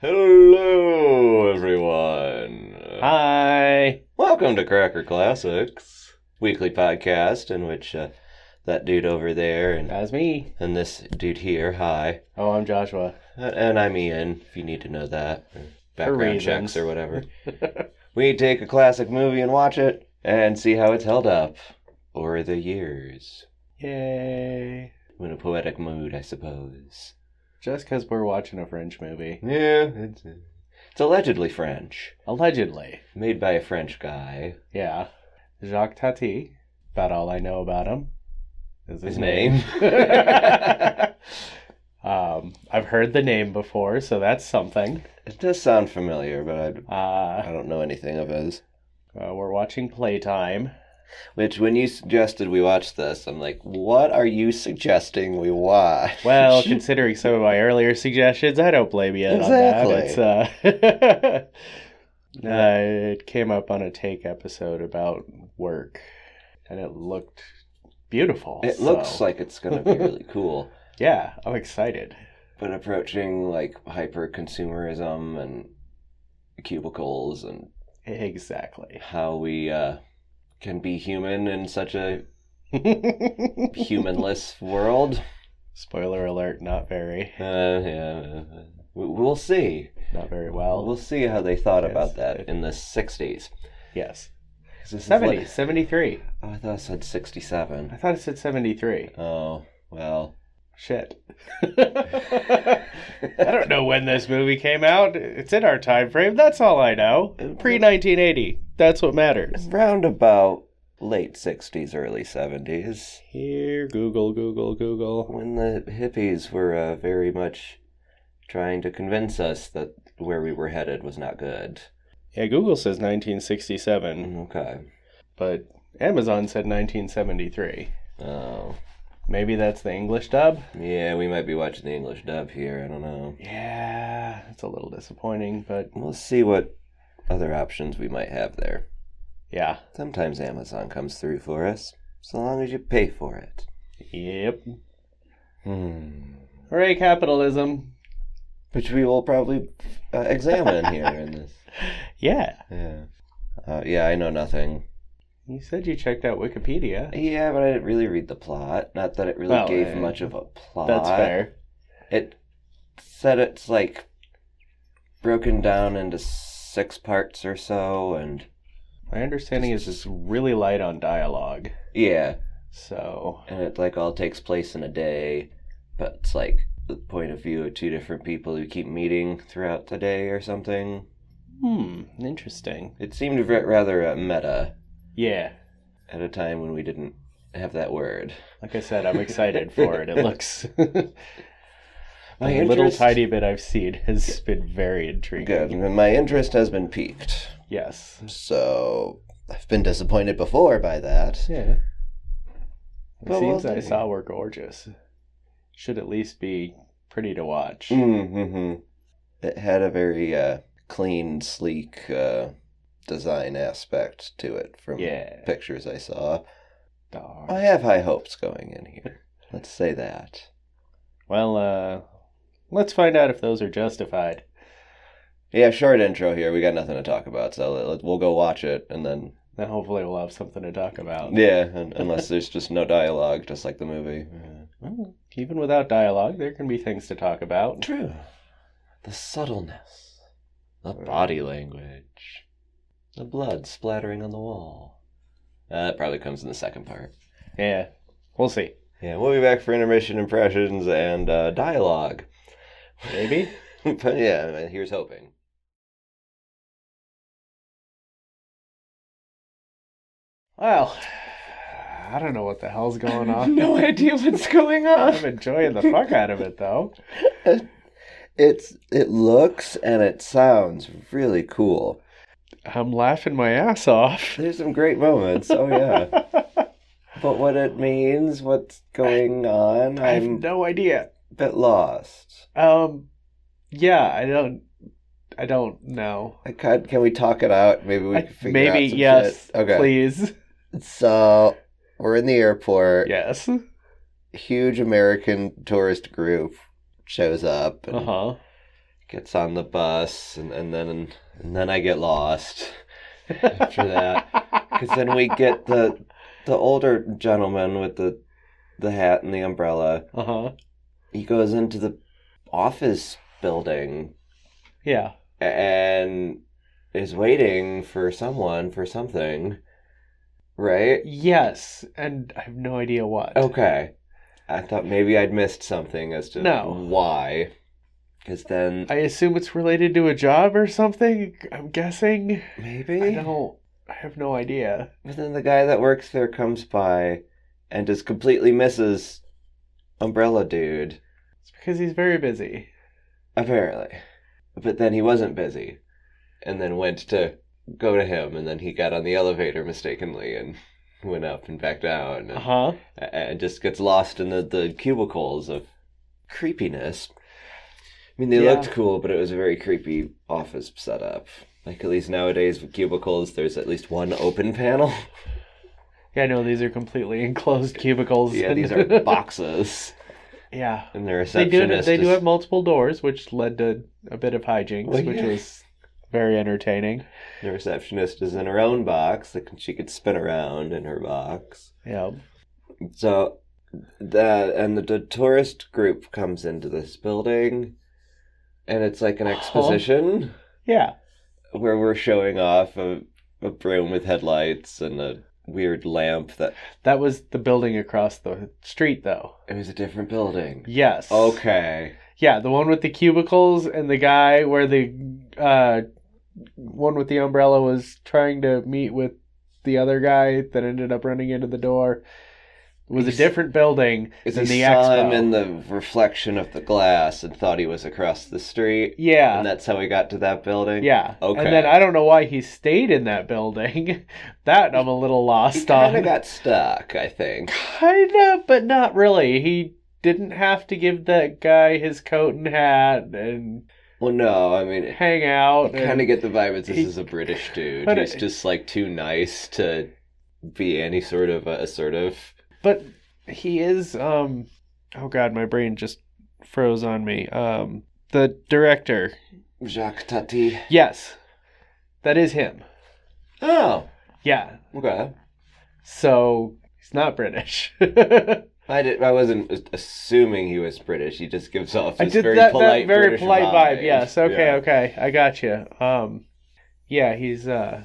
Hello, everyone. Hi. Welcome to Cracker Classics, weekly podcast in which uh, that dude over there and That's me. and this dude here, hi, Oh, I'm Joshua. Uh, and I'm Ian. If you need to know that, or background reasons. checks or whatever. we take a classic movie and watch it and see how it's held up over the years. Yay. In a poetic mood, I suppose. Just because we're watching a French movie. Yeah, it's it's allegedly French, Allegedly. made by a French guy. Yeah. Jacques Tati. About all I know about him is his, His name. um, I've heard the name before, so that's something. It does sound familiar, but I, Uh, I don't know anything of his. uh, we're watching Playtime. Which, when you suggested we watch this, I'm like, what are you suggesting we watch? Well, considering some of my earlier suggestions, I don't blame you on that. Uh, uh, it came up on a take episode about work, and it looked beautiful. it so- looks like it's going to be really cool. yeah, I'm excited. But approaching like hyper consumerism and cubicles and Exactly. how we uh, can be human in such a humanless world. Spoiler alert: not very, Uh, yeah, we- we'll see. not very well. We'll see how they thought about that in the 60s. Yes. this is 70, like- 73. oh, I thought it said 67. I thought it said 73. Oh, well. Shit. I don't know when this movie came out. It's in our time frame. That's all I know. Pre 1980. That's what matters. Round about late 60s, early 70s, Here, Google, Google, Google. when the hippies were uh, very much trying to convince us that where we were headed was not good. Yeah, Google says 1967, Okay. but Amazon said 1973. Oh. Maybe that's the English dub? Yeah, we might be watching the English dub here. I don't know. Yeah, it's a little disappointing, but We'll see what other options we might have there. yeah. Sometimes Amazon comes through for us, so long as you pay for it. Yep. Hmm. Hooray, capitalism. Which we will probably uh, examine here in this. Yeah. Yeah. Uh, yeah, I know nothing. You said you checked out Wikipedia. Yeah, but I didn't really read the plot. Not that it really Well, gave uh, much of a plot. That's fair. It said it's like broken down into six parts or so, and My understanding is it's really light on dialogue. yeah, So, and it like all takes place in a day, but it's like the point of view of two different people who keep meeting throughout the day or something. hmm, interesting. It seemed rather uh, meta Yeah. at a time when we didn't have that word. Like I said, I'm excited for it. It looks. My the little interest- tiny bit I've seen has been very intriguing. Good. My interest has been piqued. Yes. So I've been disappointed before by that. Yeah. The But we'll scenes I saw were gorgeous. Should at least be pretty to watch. Mm-hmm. It had a very uh, clean, sleek uh, design aspect to it from Yeah. pictures I saw. Darn. I have high hopes going in here. Let's say that. Well, uh, let's find out if those are justified. Yeah, short intro here. We got nothing to talk about, so we'll go watch it and then. Then hopefully we'll have something to talk about. Yeah, unless there's just no dialogue, just like the movie. Well, even without dialogue, there can be things to talk about. True. The subtleness. The body language. The blood splattering on the wall. Uh, that probably comes in the second part. Yeah, we'll see. Yeah, we'll be back for intermission impressions and uh, dialogue. Maybe. but yeah, here's hoping. Well, I don't know what the hell's going on. no idea what's going on. I'm enjoying the fuck out of it though. It's it looks and it sounds really cool. I'm laughing my ass off. There's some great moments. Oh yeah. but what it means, what's going on, I have I'm no idea. a bit lost. Um, yeah, I don't, I don't know. I can, can we talk it out? Maybe we I- can figure maybe out some yes. shit. Okay. please. So we're in the airport. Yes. Huge American tourist group shows up and Uh huh. gets on the bus, and, and then and then I get lost after that. Because then we get the the older gentleman with the the hat and the umbrella. Uh huh. He goes into the office building Yeah. and is waiting for someone for something. Right? Yes, and I have no idea what. Okay. I thought maybe I'd missed something as to No. why. Because then I assume it's related to a job or something. I'm guessing. maybe. I don't. I have no idea. But then the guy that works there comes by and just completely misses Umbrella Dude. It's because he's very busy. Apparently. But then he wasn't busy. And then went to go to him, and then he got on the elevator mistakenly and went up and back down. And, Uh huh. and just gets lost in the, the cubicles of creepiness. I mean, they Yeah. looked cool, but it was a very creepy office setup. Like, at least nowadays with cubicles, there's at least one open panel. Yeah, no, these are completely enclosed cubicles. yeah, these are boxes. yeah. And the They do. They do have multiple doors, which led to a bit of hijinks, Well, which yeah. was very entertaining. The receptionist is in her own box that she could spin around in her box. Yeah. So that and the, the tourist group comes into this building, and it's like an Uh-huh. exposition Yeah. where we're showing off a, a broom with headlights and a weird lamp that That was the building across the street, though. it was a different building. Yes. Okay. Yeah, the one with the cubicles and the guy where the uh, one with the umbrella was trying to meet with the other guy that ended up running into the door was a different building than he the saw expo. him in the reflection of the glass and thought he was across the street, yeah. and that's how he got to that building. yeah. Okay. And then I don't know why he stayed in that building. that I'm a little lost on. he lost kind of got stuck. I think. kind of, but not really. He didn't have to give that guy his coat and hat and Well, no, I mean, hang out. kind of get the vibe that this he- is a British dude. He's just like too nice to be any sort of assertive. But he is um oh god my brain just froze on me um the director Jacques Tati. yes that is him Oh, yeah okay. so he's not british I did. I wasn't assuming he was British. He just gives off i did very that, polite, that very British polite vibe. yes okay Yeah. okay i got you um yeah he's uh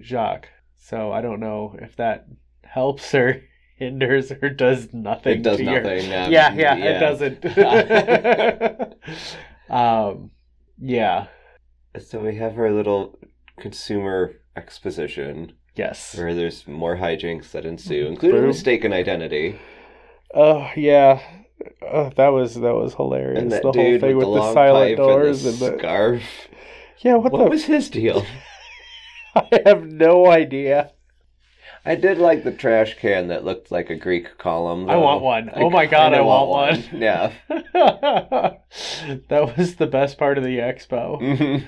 jacques so i don't know if that helps or hinders or does nothing It does to your- nothing. um, yeah, yeah, it doesn't. um, yeah, So we have our little consumer exposition yes. where there's more hijinks that ensue, including True. mistaken identity. Oh yeah, oh, that was that was hilarious. And that the whole thing with with the, the, silent doors and and the the scarf. yeah. What, What the? was his deal? I have no idea. I did like the trash can that looked like a Greek column. I want one. Oh my God, I want one. Yeah. that was the best part of the expo. Mhm.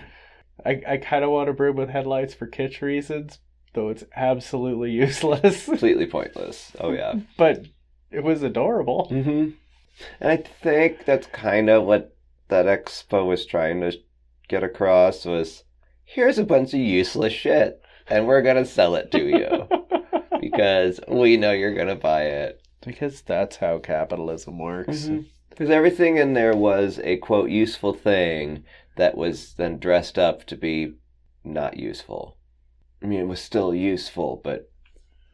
I I kind of want a broom with headlights for kitsch reasons, though it's absolutely useless. Completely pointless. Oh yeah. but it was adorable. hmm And I think that's kind of what that expo was trying to get across was here's a bunch of useless shit and we're gonna sell it to you because we know you're gonna buy it. Because that's how capitalism works. Mhm. Because everything in there was a quote useful thing that was then dressed up to be not useful. I mean, it was still useful, but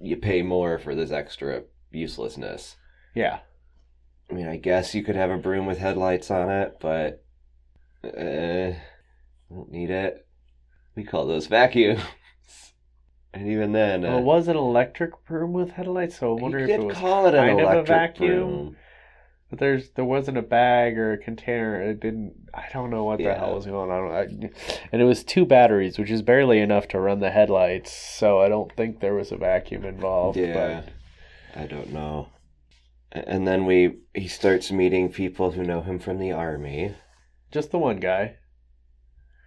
you pay more for this extra uselessness. Yeah. I mean, I guess you could have a broom with headlights on it, but uh, don't need it. We call those vacuums, and even then, uh, Well, it was an electric broom with headlights, so I wonder if it was call it an kind of a vacuum. broom. But there's there wasn't a bag or a container. It didn't. I don't know what the Yeah. hell was going on. I, and it was two batteries, which is barely enough to run the headlights. So I don't think there was a vacuum involved. Yeah, I don't know. And then we he starts meeting people who know him from the army. Just the one guy.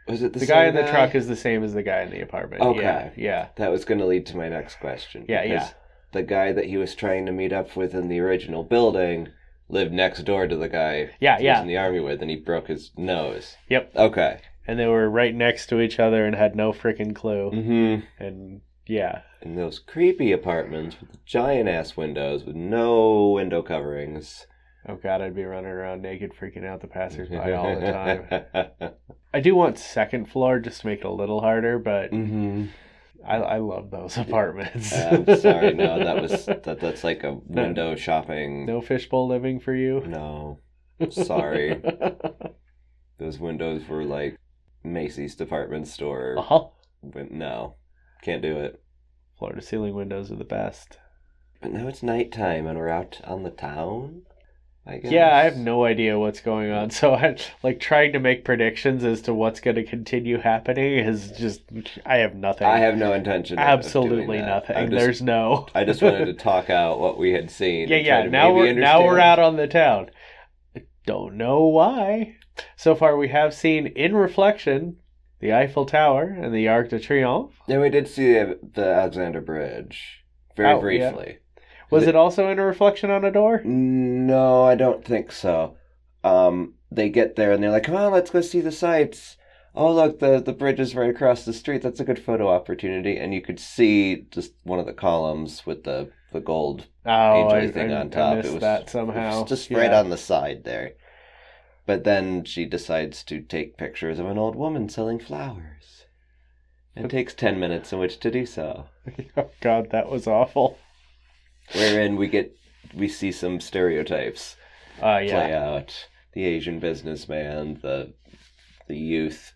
Was it the, The, guy in the truck is the same as the guy in the apartment. Okay. Yeah. Yeah. That was going to lead to my next question. Yeah, yeah. The guy that he was trying to meet up with in the original building lived next door to the guy Yeah, he yeah. was in the army with, and he broke his nose. Yep. Okay. And they were right next to each other and had no freaking clue. Mm-hmm. And yeah. In those creepy apartments with giant ass windows with no window coverings. Oh god, I'd be running around naked freaking out the passersby all the time. I do want second floor just to make it a little harder, but mm-hmm. I, I love those apartments. I'm sorry, no, that was that. That's like a window shopping. no fishbowl living for you. No, sorry. Those windows were like Macy's department store. uh-huh. Win- No, can't do it. Floor to ceiling windows are the best. But now it's nighttime and we're out on the town. I. Yeah, I have no idea what's going on. So I like trying to make predictions as to what's going to continue happening is just I have nothing. I have no intention. absolutely nothing. Just- There's no. I just wanted to talk out what we had seen. yeah, yeah. Now we're now we're out on the town. Don't know why. So far, we have seen in reflection the Eiffel Tower and the Arc de Triomphe. Yeah, we did see the, the Alexander Bridge very Oh, yeah. Was The- it also in a reflection on a door? No, I don't think so. Um, they get there and they're like, "Come on, let's go see the sights." Oh, look, the the bridge is right across the street. That's a good photo opportunity. And you could see just one of the columns with the the gold Oh, angel thing I, on I top. missed it was that it somehow. was just Yeah. right on the side there. But then she decides to take pictures of an old woman selling flowers. It takes ten minutes in which to do so. oh God, that was awful. Wherein we get we see some stereotypes Uh, play yeah. out. The Asian businessman, the the youth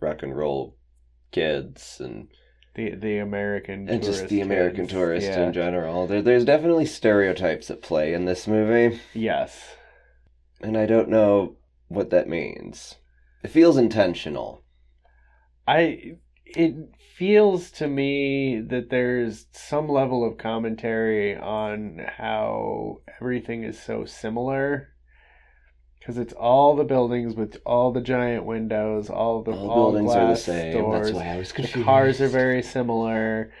rock and roll kids and The the American and just the American kids. tourist Yeah. in general. There, there's definitely stereotypes at play in this movie, Yes. and I don't know what that means. It feels intentional. I it feels to me that there's some level of commentary on how everything is so similar because it's all the buildings with all the giant windows, all the All all buildings are the glass same. doors. That's why I was the cars are very similar.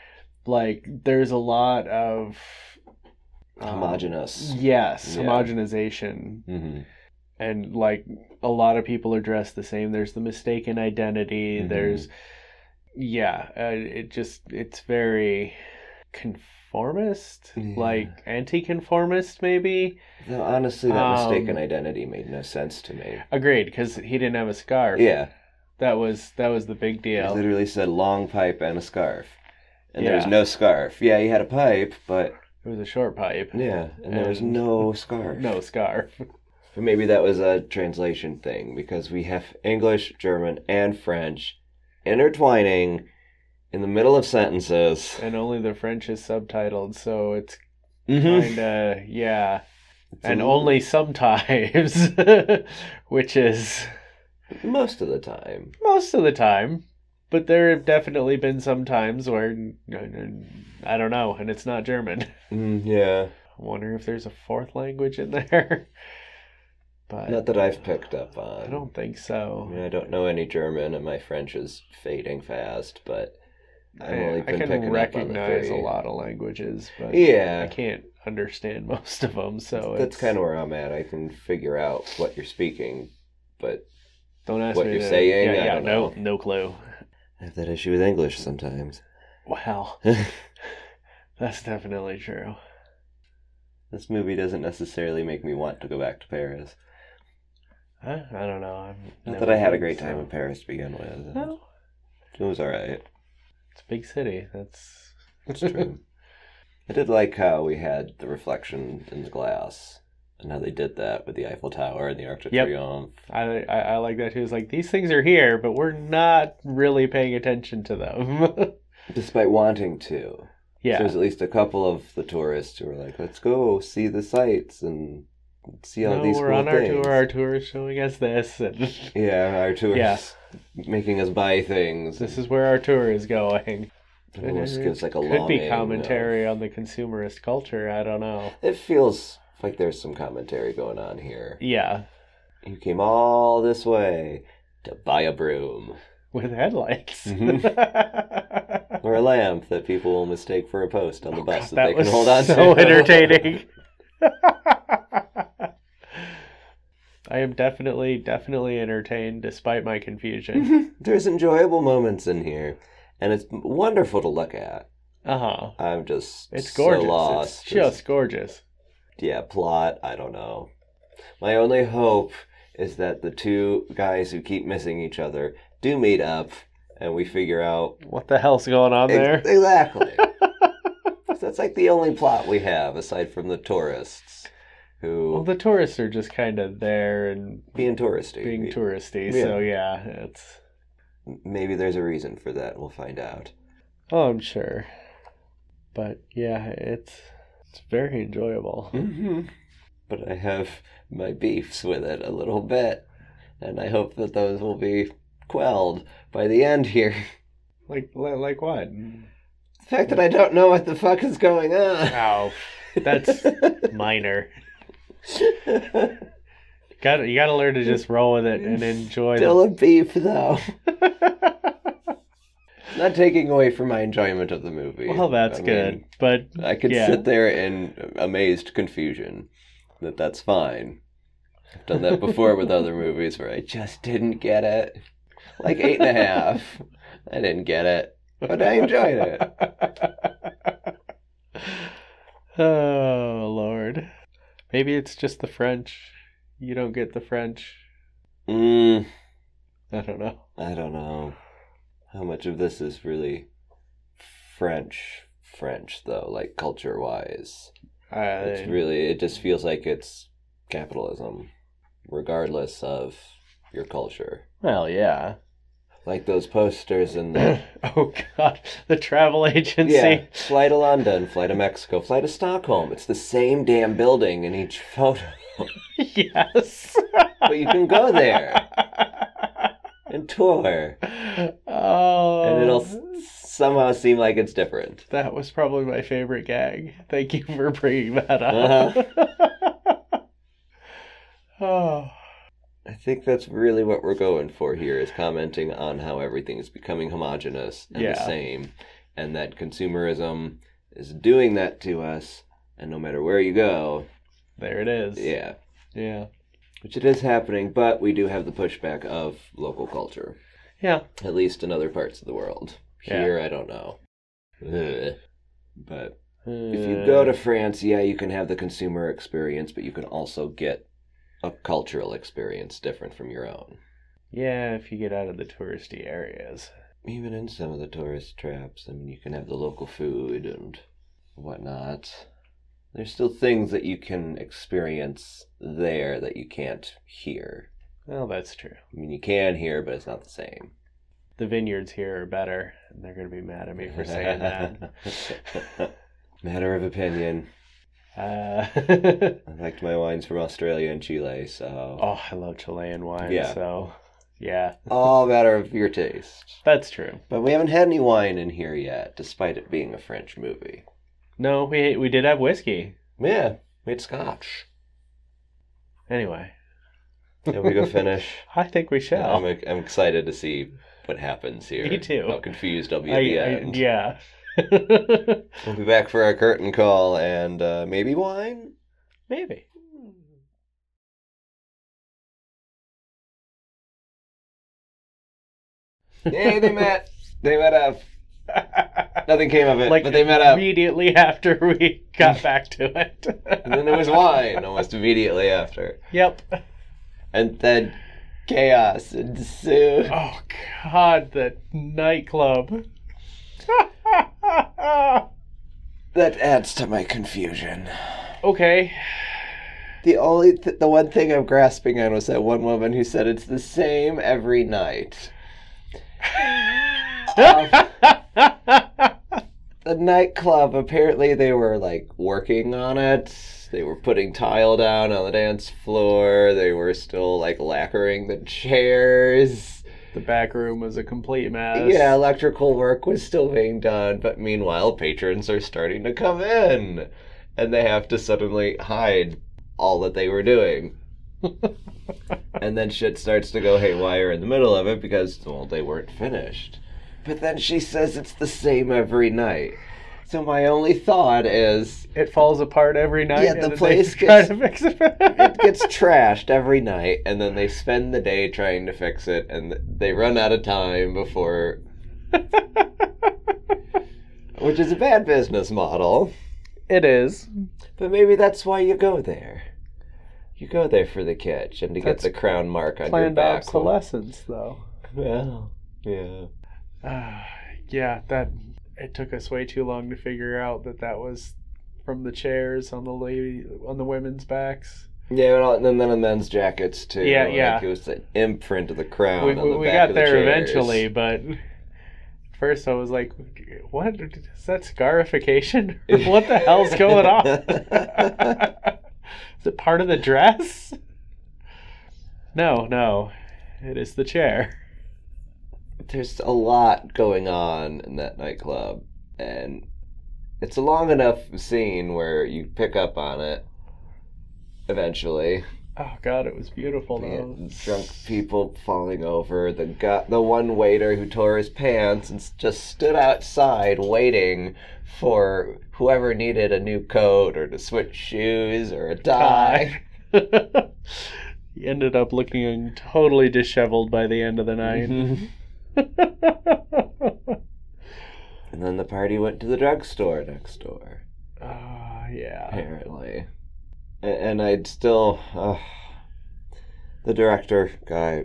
Like there's a lot of um, homogenous. Yes, Yeah. homogenization hmm and like a lot of people are dressed the same there's the mistaken identity Mhm. there's yeah uh, it just it's very conformist Yeah. like anti-conformist maybe No, honestly, that Um, mistaken identity made no sense to me. agreed because he didn't have a scarf Yeah, that was that was the big deal. deal literally said long pipe and a scarf, and there was no scarf. Yeah, he had a pipe, but it was a short pipe yeah, and there was no scarf. no scarf But maybe that was a translation thing because we have English, German, and French intertwining in the middle of sentences. and only the french is subtitled so it's Mhm. kind of yeah It's and little- only sometimes which is most of the time. most of the time but there have definitely been some times where i don't know and it's not german Mm, yeah, i wonder if there's a fourth language in there but not that I've picked up on. i don't think I so mean, I don't know any German, and my French is fading fast. But I've I, only I been can picking recognize up on a lot of languages but. Yeah, i can't understand most of them so that's kind of where I'm at. I can figure out what you're speaking, but don't ask what me you're to- saying, yeah, I yeah don't no know. no clue I have that issue with English sometimes. wow that's definitely true this movie doesn't necessarily make me want to go back to Paris. Huh? i don't know I've Not that I had a great time in Paris to begin with. no It was alright. it's a big city that's It's true. I did like how we had the reflection in the glass and how they did that with the Eiffel Tower and the Arc de Yep. Triomphe. I, I I like that too. It's like these things are here, but we're not really paying attention to them. Despite wanting to. yeah, There's at least a couple of the tourists who were like, let's go see the sights and see all no, these we're cool on our things. tour. Our tour is showing us this, and Yeah, our tourists making us buy things. this is where our tour is going. It almost gives like a Could be of- commentary on the consumerist culture. I don't know. It feels like there's some commentary going on here. Yeah, You came all this way to buy a broom with headlights. Mhm. or a lamp that people will mistake for a post on the Oh, bus God, that, they was can hold on to. so entertaining. I am definitely, definitely entertained despite my confusion. There's enjoyable moments in here, and it's wonderful to look at. Uh huh. I'm just It's gorgeous. so lost. It's just gorgeous. yeah, plot, I don't know. My only hope is that the two guys who keep missing each other do meet up and we figure out What the hell's going on there? Exactly. That's like the only plot we have aside from the tourists who Well, the tourists are just kind of there and being touristy. being touristy. Yeah. So yeah, it's. Maybe there's a reason for that. We'll find out. Oh, I'm sure. But yeah, it's it's very enjoyable. hmm But I have my beefs with it a little bit, and I hope that those will be quelled by the end here. Like like what? The fact that I don't know what the fuck is going on. Oh, that's minor. Got you got to learn to just roll with it and enjoy it. Still a beef, though. Not taking away from my enjoyment of the movie. well, that's I good. mean, but I could Yeah. sit there in amazed confusion that that's fine. I've done that before with other movies where I just didn't get it. Like eight and a half. I didn't get it, but I enjoyed it. oh Lord, maybe it's just the French. You don't get the French. Mm, I don't know. I don't know how much of this is really French, French though, like culture wise. It's really, it just feels like it's capitalism, regardless of your culture. well, yeah. Like those posters and the oh God, the travel agency. Yeah, fly to London, fly to Mexico, fly to Stockholm. It's the same damn building in each photo. yes. But you can go there and tour, Oh. and it'll somehow seem like it's different. That was probably my favorite gag. Thank you for bringing that Uh-huh. up. oh. I think that's really what we're going for here is commenting on how everything is becoming homogenous and the same, and that consumerism is doing that to us. And no matter where you go, There it is. yeah, Yeah. which it is happening, but we do have the pushback of local culture. Yeah. at least in other parts of the world. Yeah. Here, I don't know. Ugh. But if you go to France, yeah, you can have the consumer experience, but you can also get a cultural experience different from your own. Yeah, if you get out of the touristy areas. Even in some of the tourist traps, I mean, you can have the local food and whatnot. There's still things that you can experience there that you can't here. Well, that's true. I mean, you can here, but it's not the same. The vineyards here are better, and they're going to be mad at me for saying that. Matter of opinion. Uh, I liked my wines from Australia and Chile, so oh, I love Chilean wine, Yeah. so yeah, all matter of your taste. that's true. But we haven't had any wine in here yet, despite it being a French movie. No, we we did have whiskey. Yeah, we had scotch. Anyway, Shall we go finish? I think we shall. I'm, I'm excited to see what happens here. Me too. How confused I'll be at I- the I- end. yeah. We'll be back for our curtain call and uh, maybe wine. Maybe. Yay, they met. They met up. Nothing came of it, like but they met up. immediately after we got back to it. And then there was wine almost immediately after. Yep. And then chaos ensued. Oh God, the nightclub. That adds to my confusion. okay. The only, th- the one thing I'm grasping on was that one woman who said it's the same every night. Um, the nightclub, apparently they were like working on it. They were putting tile down on the dance floor. They were still like lacquering the chairs. The back room was a complete mess. Yeah, electrical work was still being done, but meanwhile, patrons are starting to come in. And they have to suddenly hide all that they were doing. and then shit starts to go haywire in the middle of it because, well, they weren't finished. But then she says it's the same every night. So my only thought is it falls apart every night. Yeah, the place gets- to fix it. it gets trashed every night, and then they spend the day trying to fix it, and they run out of time before, which is a bad business model. it is. But maybe that's why you go there. You go there for the catch and to That's get the crown mark on your Planned back. obsolescence, though. Well, yeah. Uh, yeah, that it took us way too long to figure out that that was from the chairs on the lady on the women's backs. Yeah, and then the men's jackets too. Yeah, like, yeah. It was the imprint of the crown. we on the we back got of the there chairs. eventually, but first I was like, "What is that scarification? what the hell's going on? is it part of the dress?" No, no, it is the chair. There's a lot going on in that nightclub, and it's a long enough scene where you pick up on it. Eventually, Oh God, it was beautiful though. drunk people falling over. The gu- the one waiter who tore his pants and just stood outside waiting for whoever needed a new coat or to switch shoes or a tie. he ended up looking totally disheveled by the end of the night. Mm-hmm. And then the party went to the drugstore next door. Ah, yeah. apparently. A- And I'd still. Uh, the director guy,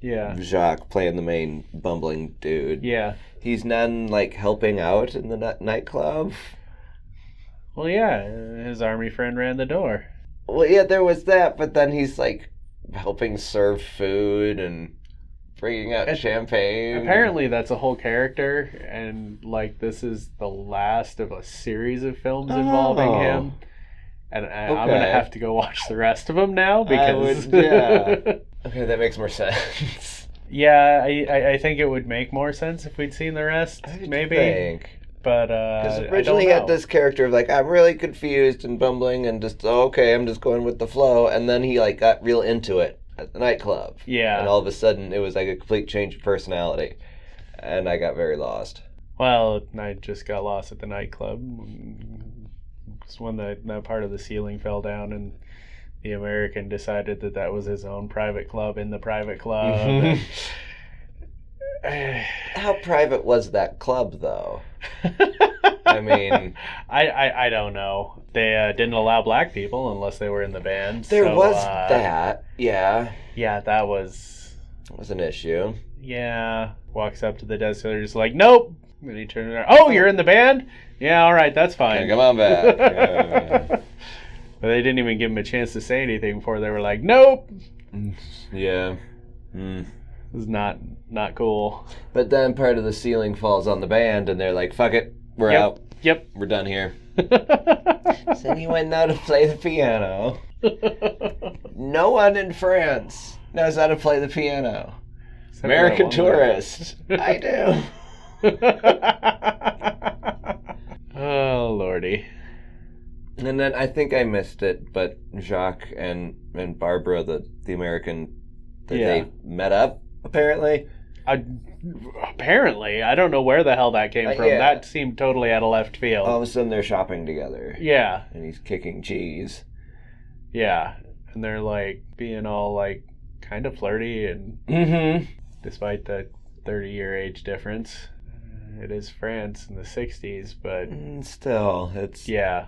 Yeah. Jacques, playing the main bumbling dude. Yeah. He's none like helping out in the nightclub. Well, yeah. His army friend ran the door. Well, yeah, there was that, but then he's like helping serve food and bringing out champagne. Apparently, that's a whole character, and like this is the last of a series of films involving Oh. him. And I, I'm gonna have to go watch the rest of them now because would- yeah. Okay, that makes more sense. Yeah, I, I, I think it would make more sense if we'd seen the rest, I maybe. think. But uh, Because I originally he had this character of like I'm really confused and bumbling and just oh, okay I'm just going with the flow and then he like got real into it at the nightclub Yeah. and all of a sudden it was like a complete change of personality and I got very lost. Well, I just got lost at the nightclub. It's when the that part of the ceiling fell down, and the American decided that that was his own private club in the private club. and- How private was that club though? I mean, I, I I don't know. They uh, didn't allow black people unless they were in the band. there so, was uh, that. Yeah, Yeah, that was. was an issue. Yeah, walks up to the desk. They're just like, nope. And he turns around. Oh, you're in the band? Yeah, all right, that's fine. Okay, come on back. Yeah. but they didn't even give him a chance to say anything before they were like, nope. yeah. Hmm. This is not not cool. But then part of the ceiling falls on the band and they're like, "Fuck it, we're Yep. out. Yep. We're done here." Does anyone know to play the piano? No one in France knows how to play the piano. Except American that tourist. I do. oh lordy. And then I think I missed it, but Jacques and and Barbara, the the American, that Yeah. they met up apparently. I, apparently, I don't know where the hell that came Uh, from. yeah. That seemed totally out of left field. All of a sudden they're shopping together, yeah, and he's kicking cheese. yeah, and they're like being all like kind of flirty, and Mm-hmm. despite the thirty-year age difference, it is France in the '60s, but Mm, Still, it's yeah.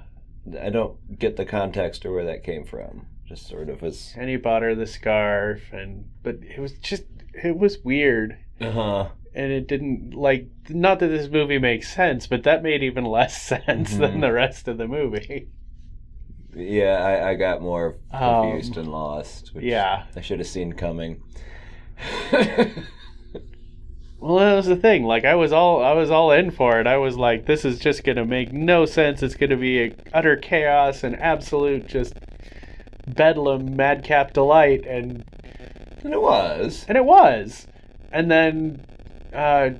I don't get the context or where that came from. Just sort of was. And he bought her the scarf, and but it was just it was weird. Uh huh. and it didn't like not that this movie makes sense but that made even less sense than Mhm. the rest of the movie Yeah, I, I got more Um, confused and lost. Which yeah I should have seen coming. well that was the thing like i was all i was all in for it i was like this is just gonna make no sense it's gonna be a utter chaos and absolute just bedlam madcap delight and and it was. and it was and then uh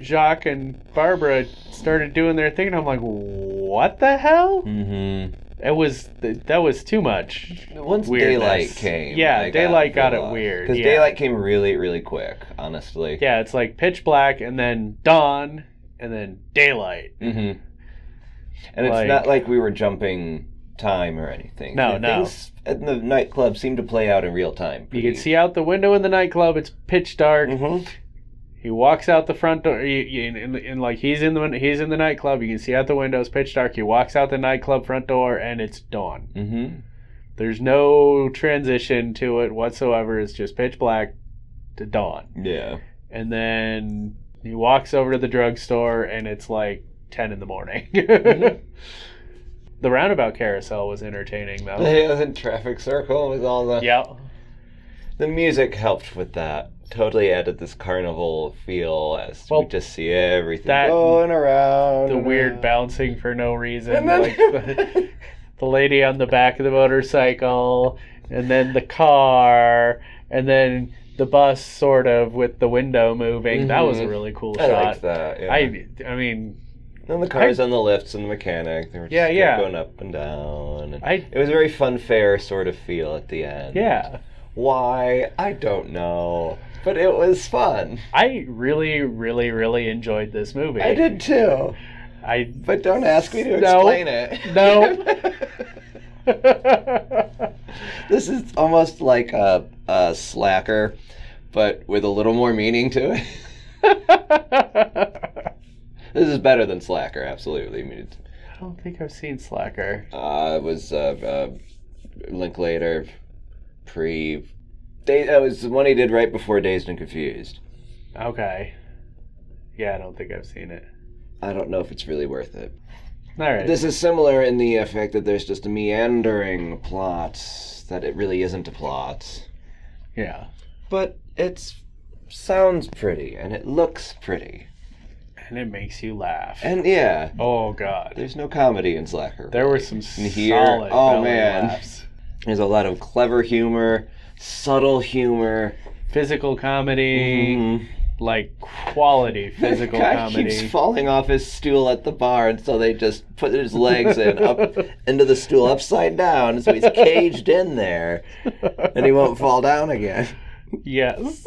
jacques and barbara started doing their thing and i'm like what the hell Mm-hmm. it was that was too much Once weirdness. daylight came, Yeah, I daylight got it weird, Because yeah. daylight came really, really quick. Honestly. Yeah, it's like pitch black and then dawn and then daylight. Mm-hmm. And it's not like we were jumping time or anything. No, no. Things at the nightclub seem to play out in real time. You can see out the window in the nightclub. It's pitch dark. hmm He walks out the front door. You, you, in, in, in like he's in the he's in the nightclub. You can see out the window. It's pitch dark. He walks out the nightclub front door, and it's dawn. hmm There's no transition to it whatsoever. It's just pitch black to dawn. Yeah. And then he walks over to the drugstore, and it's like ten in the morning. Mhm. the roundabout carousel was entertaining though. Yeah, the traffic circle with all the yeah. the music helped with that. Totally added this carnival feel as Well, we just see everything that- going around. The weird around. bouncing for no reason. And then- like the, the lady on the back of the motorcycle, and then the car, and then the bus, sort of with the window moving. That was a Mhm. really cool I shot. that. Yeah. I, I mean, and the cars on the lifts and the mechanic. They were just Yeah, yeah. going up and down. And I, it was a very fun fair sort of feel at the end. yeah, Why? I don't know. But it was fun. I really, really, really enjoyed this movie. I did too. I. But don't ask me to No. explain it. No. this is almost like a, a slacker, but with a little more meaning to it. This is better than Slacker, absolutely. I mean, it's, I don't think I've seen Slacker. uh, it was uh, uh, Linklater pre. Day, that was the one he did right before Dazed and Confused. Okay. Yeah, I don't think I've seen it. I don't know if it's really worth it. All right. This is similar in the effect that there's just a meandering plot that it really isn't a plot, yeah. but it sounds pretty and it looks pretty. And it makes you laugh. And yeah, oh God. there's no comedy in Slacker. There were some In here- solid oh, man. laughs. There's a lot of clever humor, subtle humor. Physical comedy, Mhm. like quality physical guy comedy. keeps falling off his stool at the bar, and so they just put his legs in up into the stool upside down, so he's caged in there, and he won't fall down again. yes.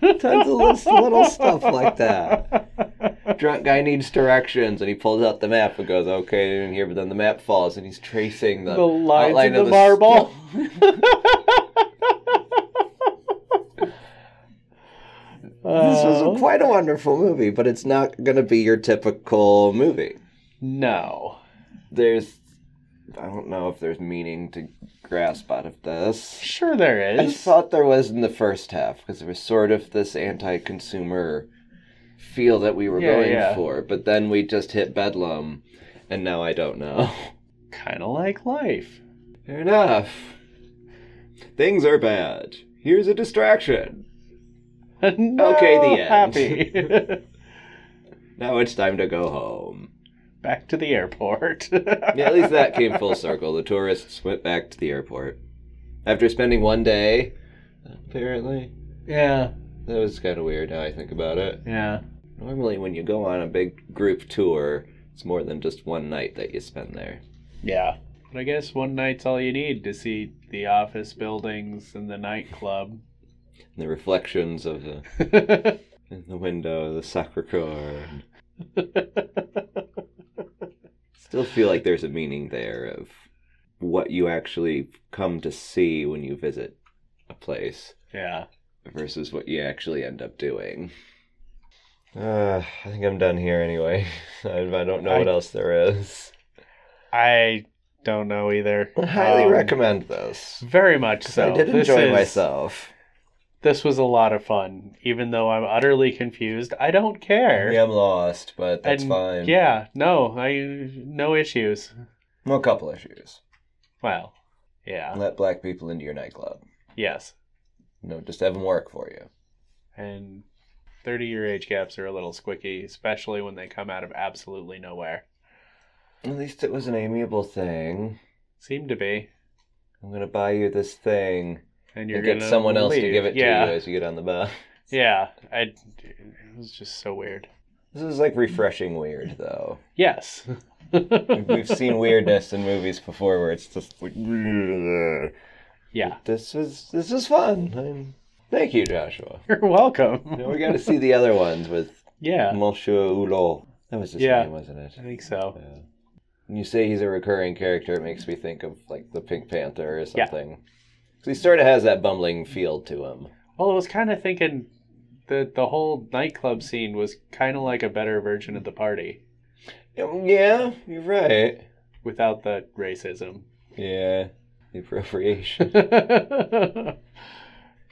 Tons of little, little stuff like that. Drunk guy needs directions, and he pulls out the map and goes, "Okay, in here." But then the map falls, and he's tracing the, The lines outline of the the marble. This was quite a wonderful movie, but it's not going to be your typical movie. no. There's, I don't know if there's meaning to grasp out of this. Sure, there is. I thought there was in the first half because there was sort of this anti-consumer feel that we were Yeah, going yeah. for, but then we just hit bedlam, and now I don't know. kind of like life. Fair enough. Things are bad. Here's a distraction. no, Okay, the end. Happy. Now it's time to go home. Back to the airport. Yeah, at least that came full circle. The tourists went back to the airport. After spending one day, apparently. Yeah, That was kind of weird now I think about it. yeah. Normally, when you go on a big group tour, it's more than just one night that you spend there. Yeah. But I guess one night's all you need to see the office buildings and the nightclub. And the reflections of the in the window, the Sacre Coeur. Still feel like there's a meaning there of what you actually come to see when you visit a place. yeah. versus what you actually end up doing. Uh, I think I'm done here anyway. I, I don't know what else there is. I don't know either. I highly Um, recommend this. Very much so. I did This enjoy is- myself. This was a lot of fun, even though I'm utterly confused. I don't care. Yeah, I'm lost, but that's And, fine. Yeah, no, I no issues. Well, a couple issues. Well, yeah, Let black people into your nightclub. yes, No, just have them work for you. and thirty-year age gaps are a little squicky, especially when they come out of absolutely nowhere. At least it was an amiable thing. Seemed to be, I'm gonna buy you this thing and you're and gonna get someone else to give it yeah. to you as you get on the bus. Yeah, I. It was just so weird. This is like refreshing weird, though. Yes. We've seen weirdness in movies before where it's just like. Yeah. This is this is fun. And thank you, Joshua. You're welcome. Now we got to see the other ones with Yeah, Monsieur Hulot. That was his Yeah. name, wasn't it? I think so. Yeah. you say he's a recurring character, it makes me think of like the Pink Panther or something. Yeah. he sort of has that bumbling feel to him. Well, I was kind of thinking the the whole nightclub scene was kind of like a better version of the party. Um, yeah, you're right. Without the racism. Yeah, the appropriation.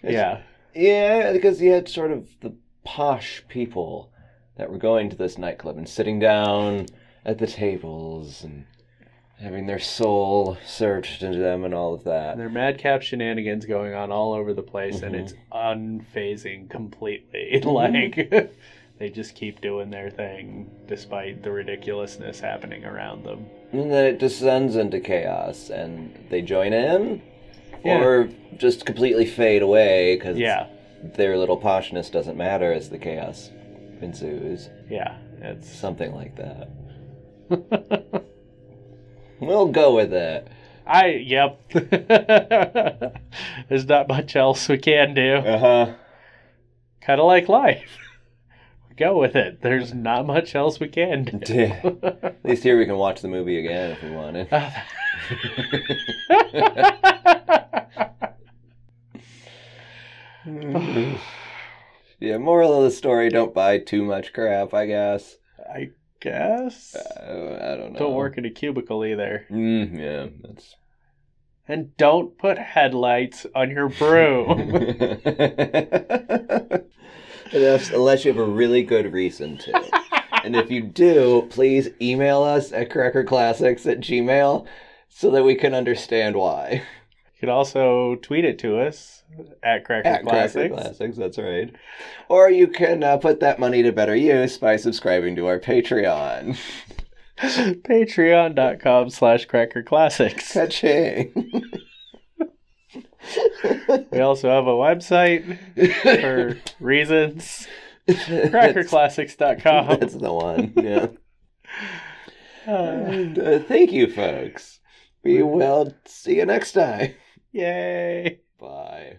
yeah. Yeah, because you had sort of the posh people that were going to this nightclub and sitting down at the tables and having their soul searched into them and all of that. There are madcap shenanigans going on all over the place, mm-hmm. and it's unfazing completely. like they just keep doing their thing despite the ridiculousness happening around them. And then it descends into chaos, and they join in, yeah. or just completely fade away because yeah. their little poshness doesn't matter as the chaos ensues. Yeah, it's something like that. we'll go with it. I yep. There's not much else we can do. Uh huh. Kind of like life. go with it. There's not much else we can do. At least here we can watch the movie again if we wanted. Yeah, moral of the story: don't buy too much crap. I guess. I guess. Uh, I don't know. Don't work in a cubicle either. Mm, yeah, that's. And don't put headlights on your broom. unless, unless you have a really good reason to. and if you do, please email us at crackerclassics at gmail so that we can understand why. You can also tweet it to us at Cracker at Classics. Cracker Classics, that's right. Or you can uh, put that money to better use by subscribing to our Patreon. Patreon.com slash Cracker Classics. Ka-ching. we also have a website for reasons. Crackerclassics.com. That's the one, yeah. Uh, and uh, thank you, folks. We will see you next time. Yay. Bye.